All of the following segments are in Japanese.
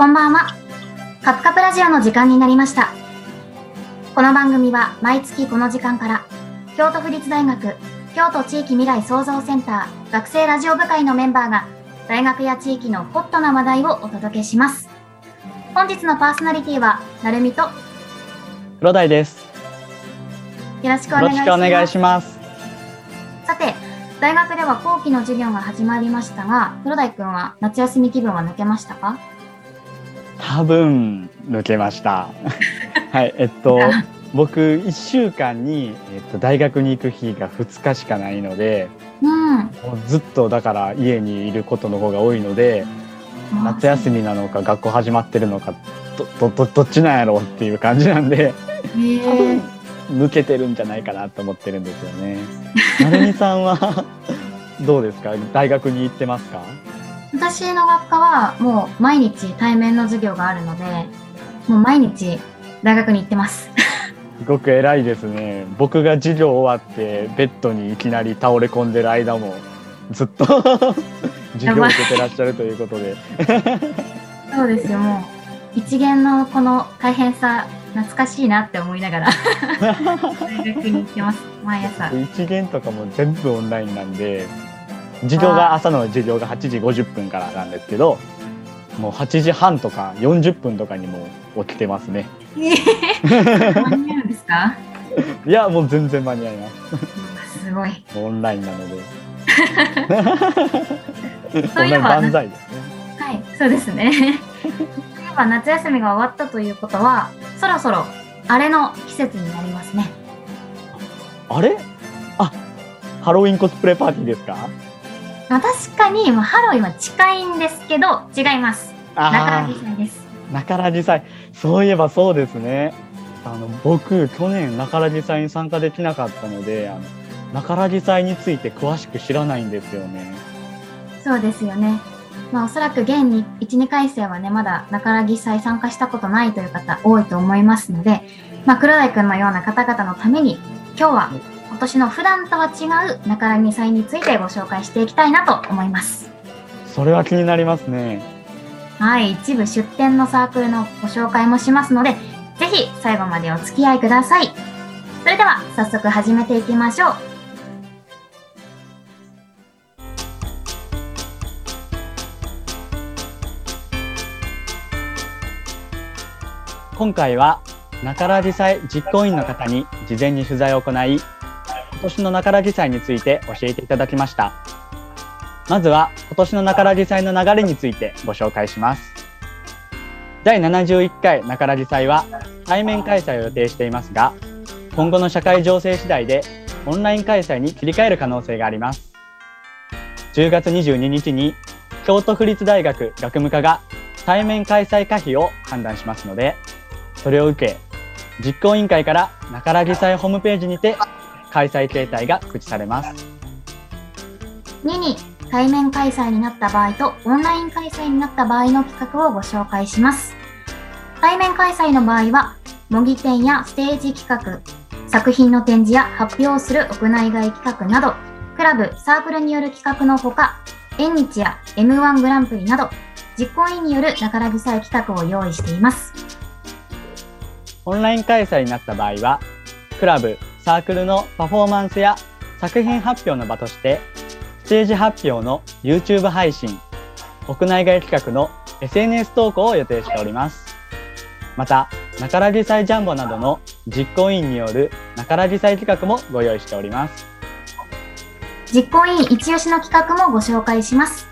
こんばんは。カプカプラジオの時間になりました。この番組は毎月この時間から、京都府立大学京都地域未来創造センター学生ラジオ部会のメンバーが、大学や地域のホットな話題をお届けします。本日のパーソナリティは、なるみと、よ黒鯛です。ろしくおよろ願いします。しくお願いします。さて、大学では後期の授業が始まりましたが、黒鯛くんは夏休み気分は抜けましたか？多分抜けました。はい、えっと僕一週間にえっと大学に行く日が2日しかないので、うん。もうずっとだから家にいることの方が多いので、夏休みなのか学校始まってるのかどどどどっちなんやろうっていう感じなんで、え。抜けてるんじゃないかなと思ってるんですよね。なるみさんはどうですか？大学に行ってますか？私の学科はもう毎日対面の授業があるので、もう毎日大学に行ってます。すごく偉いですね。僕が授業終わってベッドにいきなり倒れ込んでる間もずっと 授業を受けてらっしゃるということで、そうですよ、もう一元のこの大変さ、懐かしいなって思いながら大学に行ってます、毎朝。一限とかも全部オンラインなんで、授業が朝の授業が8時50分からなんですけど、もう8時半とか40分とかにもう起きてますね。えー間に合うんですか？いやもう全然間に合います。すごい。オンラインなので。そういえばオンライン万歳ですね。はい、そうですね。そういえば夏休みが終わったということは、そろそろあれの季節になりますね。あれ？あ、ハロウィンコスプレパーティーですか？まあ、確かに、まあ、ハロウィンは近いんですけど、違います。中木祭です。中良寺祭そういえばそうですねあの僕去年中良寺祭に参加できなかったのであの中良寺祭について詳しく知らないんですよねそうですよね。まあ、おそらく現に1、2回生はね、まだ中良木祭参加したことないという方多いと思いますので、まあ、黒田くんのような方々のために、今日は今年の普段とは違う中良木祭についてご紹介していきたいなと思います。それは気になりますねはい、一部出展のサークルのご紹介もしますので、ぜひ最後までお付き合いください。それでは早速始めていきましょう。今回は中良寺祭実行委員の方に事前に取材を行い今年の中良寺祭について教えていただきました。まずは今年の中良寺祭の流れについてご紹介します。第71回中良寺祭は対面開催を予定していますが今後の社会情勢次第でオンライン開催に切り替える可能性があります。10月22日に京都府立大学学務課が対面開催可否を判断しますのでそれを受け実行委員会から中良祭ホームページにて開催形態が告知されます2に対面開催になった場合とオンライン開催になった場合の企画をご紹介します。対面開催の場合は、模擬展やステージ企画、作品の展示や発表をする屋内外企画など、クラブ、サークルによる企画のほか、縁日や M1 グランプリなど、実行委員による中良祭企画を用意しています。オンライン開催になった場合はクラブサークルのパフォーマンスや作品発表の場としてステージ発表の YouTube 配信屋内外企画の SNS 投稿を予定しておりますまた中良寺祭ジャンボなどの実行委員による中良寺祭企画もご用意しております実行委員一押しの企画もご紹介します。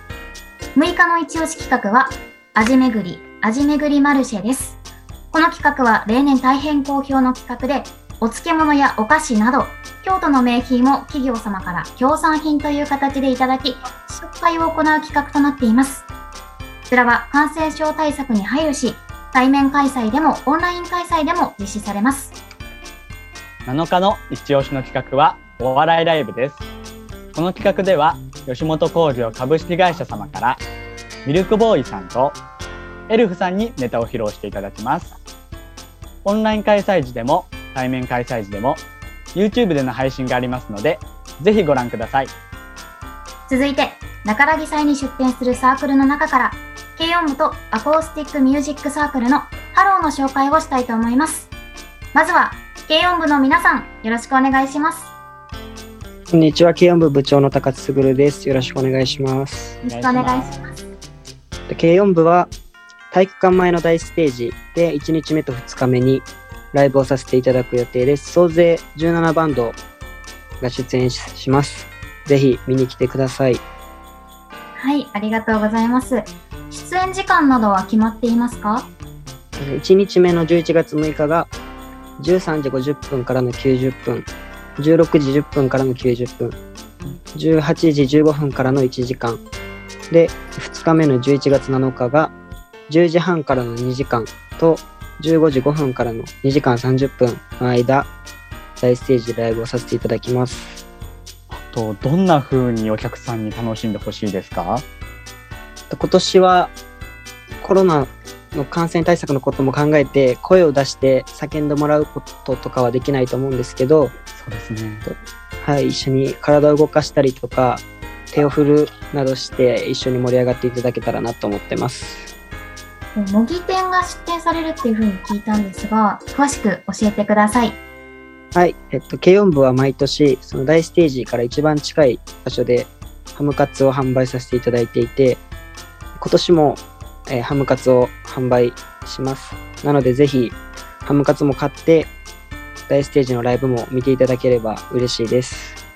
6日の一押し企画は、味めぐり、味めぐりマルシェです。この企画は例年大変好評の企画で、お漬物やお菓子など、京都の名品を企業様から協賛品という形でいただき、試食会を行う企画となっています。こちらは感染症対策に配慮し、対面開催でもオンライン開催でも実施されます。7日の一押しの企画はお笑いライブです。この企画では吉本興業株式会社様からミルクボーイさんとエルフさんにネタを披露していただきます。オンライン開催時でも対面開催時でも YouTube での配信がありますのでぜひご覧ください。続いて、中良祭に出展するサークルの中から、軽音部とアコースティックミュージックサークルのハローの紹介をしたいと思います。まずは、軽音部の皆さん、よろしくお願いします。こんにちは、軽音部部長の高津卓です。よろしくお願いします。よろしくお願いします。で軽音部は体育館前の大ステージで1日目と2日目にライブをさせていただく予定です。総勢17バンドが出演しします。ぜひ見に来てください。はい、ありがとうございます。出演時間などは決まっていますか？1日目の11月6日が13時50分からの90分、16時10分からの90分、18時15分からの1時間、で、2日目の11月7日が10時半からの2時間と15時5分からの2時間30分の間、大ステージでライブをさせていただきます。とどんな風にお客さんに楽しんでほしいですか？今年はコロナの感染対策のことも考えて声を出して叫んでもらうこととかはできないと思うんですけど、そうですね。はい、一緒に体を動かしたりとか手を振るなどして一緒に盛り上がっていただけたらなと思ってます。模擬店が出店されるっていうふうに聞いたんですが、詳しく教えてください。はい、えっと、軽音部は毎年その大ステージから一番近い場所でハムカツを販売させていただいていて今年も、えーハムカツを販売します。なのでぜひハムカツも買って大ステージのライブも見ていただければ嬉しいです。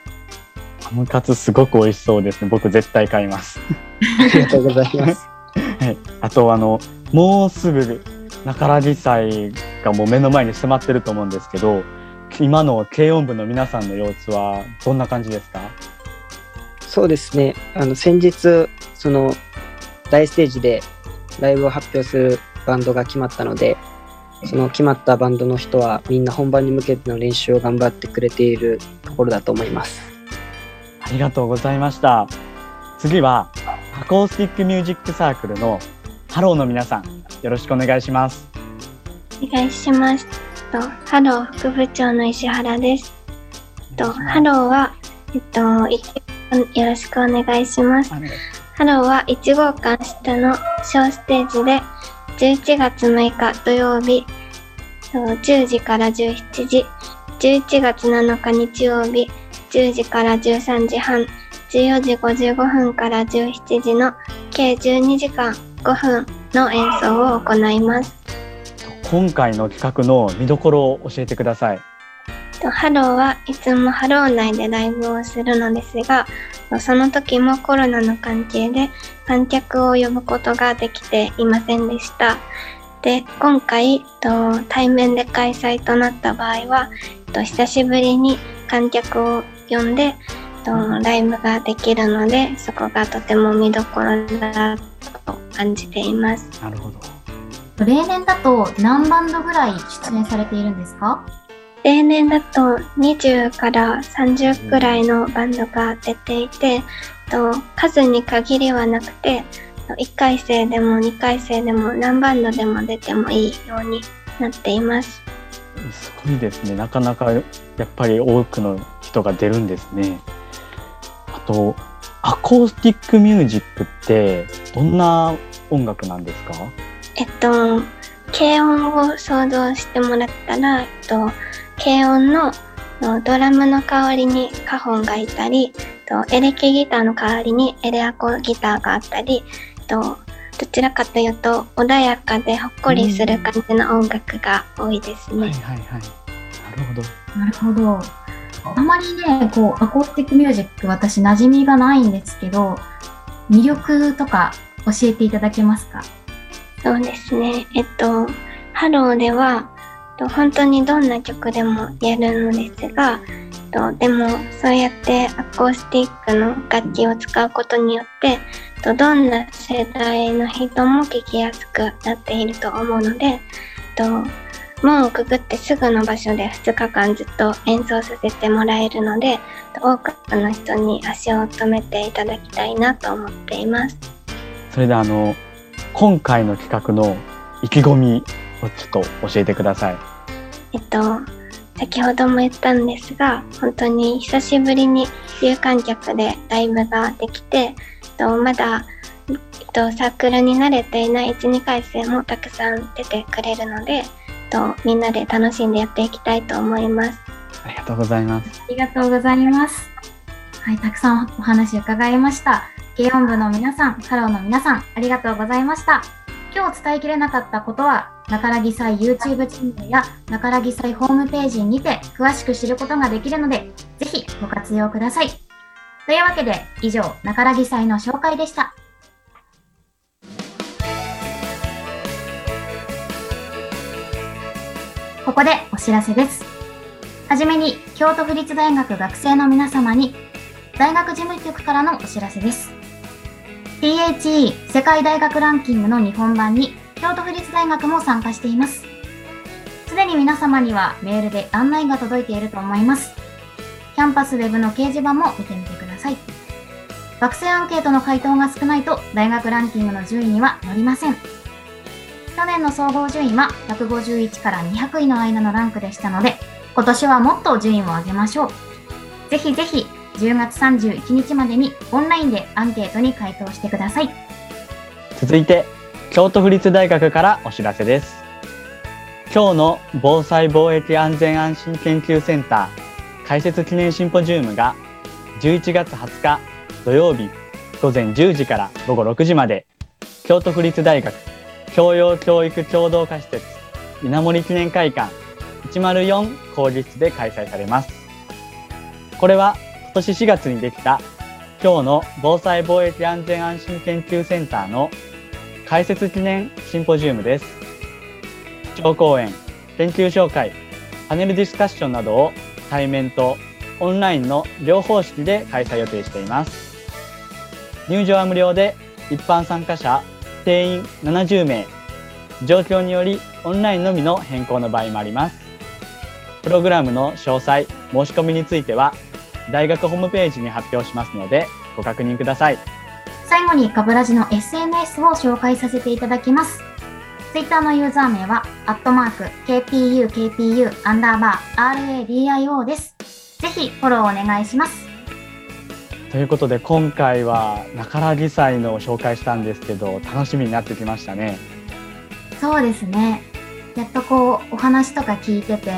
ハムカツすごく美味しそうですね。僕絶対買います。ありがとうございます。はい。あとあのもうすぐ中良実祭がもう目の前に迫ってると思うんですけど、今の軽音部の皆さんの様子はどんな感じですか？そうですね。あの先日その大ステージでライブを発表するバンドが決まったので、その決まったバンドの人はみんな本番に向けての練習を頑張ってくれているところだと思います。ありがとうございました。次はアコースティックミュージックサークルのハローの皆さん、よろしくお願いします。お願いします。とハロー副部長の石原です。とハローは、えっと、いよろしくお願いします。ハローは1号館下の小ステージで11月6日土曜日と10時から17時、11月7日日曜日10時から13時半、14時55分から17時の計12時間5分の演奏を行います。今回の企画の見どころを教えてください。とハローはいつもハロー内でライブをするのですが、とその時もコロナの関係で観客を呼ぶことができていませんでした。で、今回と対面で開催となった場合は、と久しぶりに観客を呼んでとライブができるので、そこがとても見どころだと感じています。なるほど。例年だと何バンドぐらい出演されているんですか？例年だと20から30くらいのバンドが出ていて、と数に限りはなくて1回生でも2回生でも何バンドでも出てもいいようになっています。すごいですね。なかなかやっぱり多くの人が出るんですね。あと、アコースティックミュージックってどんな音楽なんですか？えっと軽音を想像してもらったら、えっと、軽音ののドラムの代わりにカホンがいたり、とエレキギターの代わりにエレアコギターがあったり、とどちらかというと穏やかでほっこりする感じの音楽が多いですね。はいはいはい。なるほど。なるほど。あまりね、こう、アコースティックミュージック私馴染みがないんですけど、魅力とか教えていただけますか？そうですね。えっと、ハローでは、と本当にどんな曲でもやるのですが、とでもそうやってアコースティックの楽器を使うことによって、とどんな世代の人も聴きやすくなっていると思うので、と門をくぐってすぐの場所で2日間ずっと演奏させてもらえるので、と多くの人に足を止めていただきたいなと思っています。それであの今回の企画の意気込みをちょっと教えてください。えっと、先ほども言ったんですが、本当に久しぶりに有観客でライブができて、えっとまだえっと、サークルに慣れていない1、2回生もたくさん出てくれるので、と、みんなで楽しんでやっていきたいと思います。ありがとうございます。ありがとうございます。はい、たくさんお話伺いました。軽音部の皆さん、ハローの皆さん、ありがとうございました。今日伝えきれなかったことは、流木祭 YouTube チャンネルや流木祭ホームページにて詳しく知ることができるので、ぜひご活用ください。というわけで、以上、中良木祭の紹介でした。ここでお知らせです。はじめに、京都府立大学学生の皆様に、大学事務局からのお知らせです。THE 世界大学ランキングの日本版に、京都府立大学も参加しています。すでに皆様にはメールで案内が届いていると思います。キャンパスウェブの掲示板も見てみてください。学生アンケートの回答が少ないと大学ランキングの順位には載りません。去年の総合順位は151から200位の間のランクでしたので、今年はもっと順位を上げましょう。ぜひぜひ10月31日までにオンラインでアンケートに回答してください。続いて、京都府立大学からお知らせです。今日の防災貿易安全安心研究センター開設記念シンポジウムが11月20日土曜日午前10時から午後6時まで京都府立大学教養教育共同化施設稲森記念会館104講義室で開催されます。これは今年4月にできた今日の防災貿易安全安心研究センターの開設記念シンポジウムです。超講演、研究紹介、パネルディスカッションなどを対面とオンラインの両方式で開催予定しています。入場は無料で一般参加者定員70名、状況によりオンラインのみの変更の場合もあります。プログラムの詳細、申し込みについては大学ホームページに発表しますのでご確認ください。最後にカブラジの SNS を紹介させていただきます。Twitter のユーザー名は、アットマーク、kpukpu アンダーバー radio です。ぜひフォローお願いします。ということで今回は中良木祭の紹介したんですけど楽しみになってきましたね。そうですね。やっとこう、お話とか聞いてて、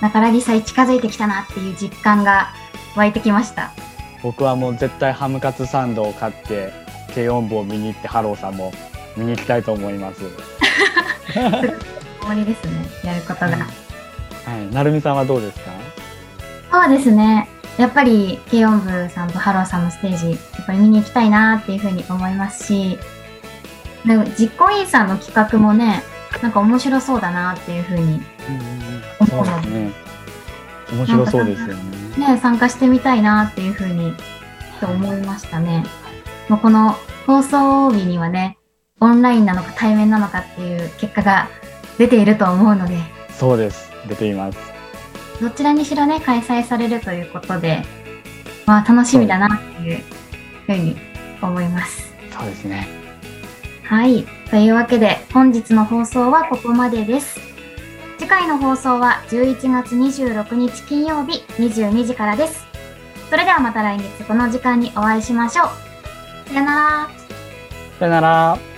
流木祭近づいてきたなっていう実感が湧いてきました。僕はもう絶対ハムカツサンドを買って軽音部を見に行ってハローさんも見に行きたいと思います。終わりですね。やることが。はい、なるみさんはどうですか？そうですね。やっぱり、軽音部さんとハローさんのステージ、やっぱり見に行きたいなっていうふうに思いますし、でも実行委員さんの企画もね、なんか面白そうだなっていうふうに、そうですね。面白そうですよね。ね、参加してみたいなっていうふうに、と思いましたね。もうこの放送日にはね、オンラインなのか対面なのかっていう結果が出ていると思うので、そうです。出ています。どちらにしろね、開催されるということで、まあ楽しみだなっていうふうに思います。そうですね。はい。というわけで、本日の放送はここまでです。次回の放送は11月26日金曜日22時からです。それではまた来月この時間にお会いしましょう。さよなら。さよなら。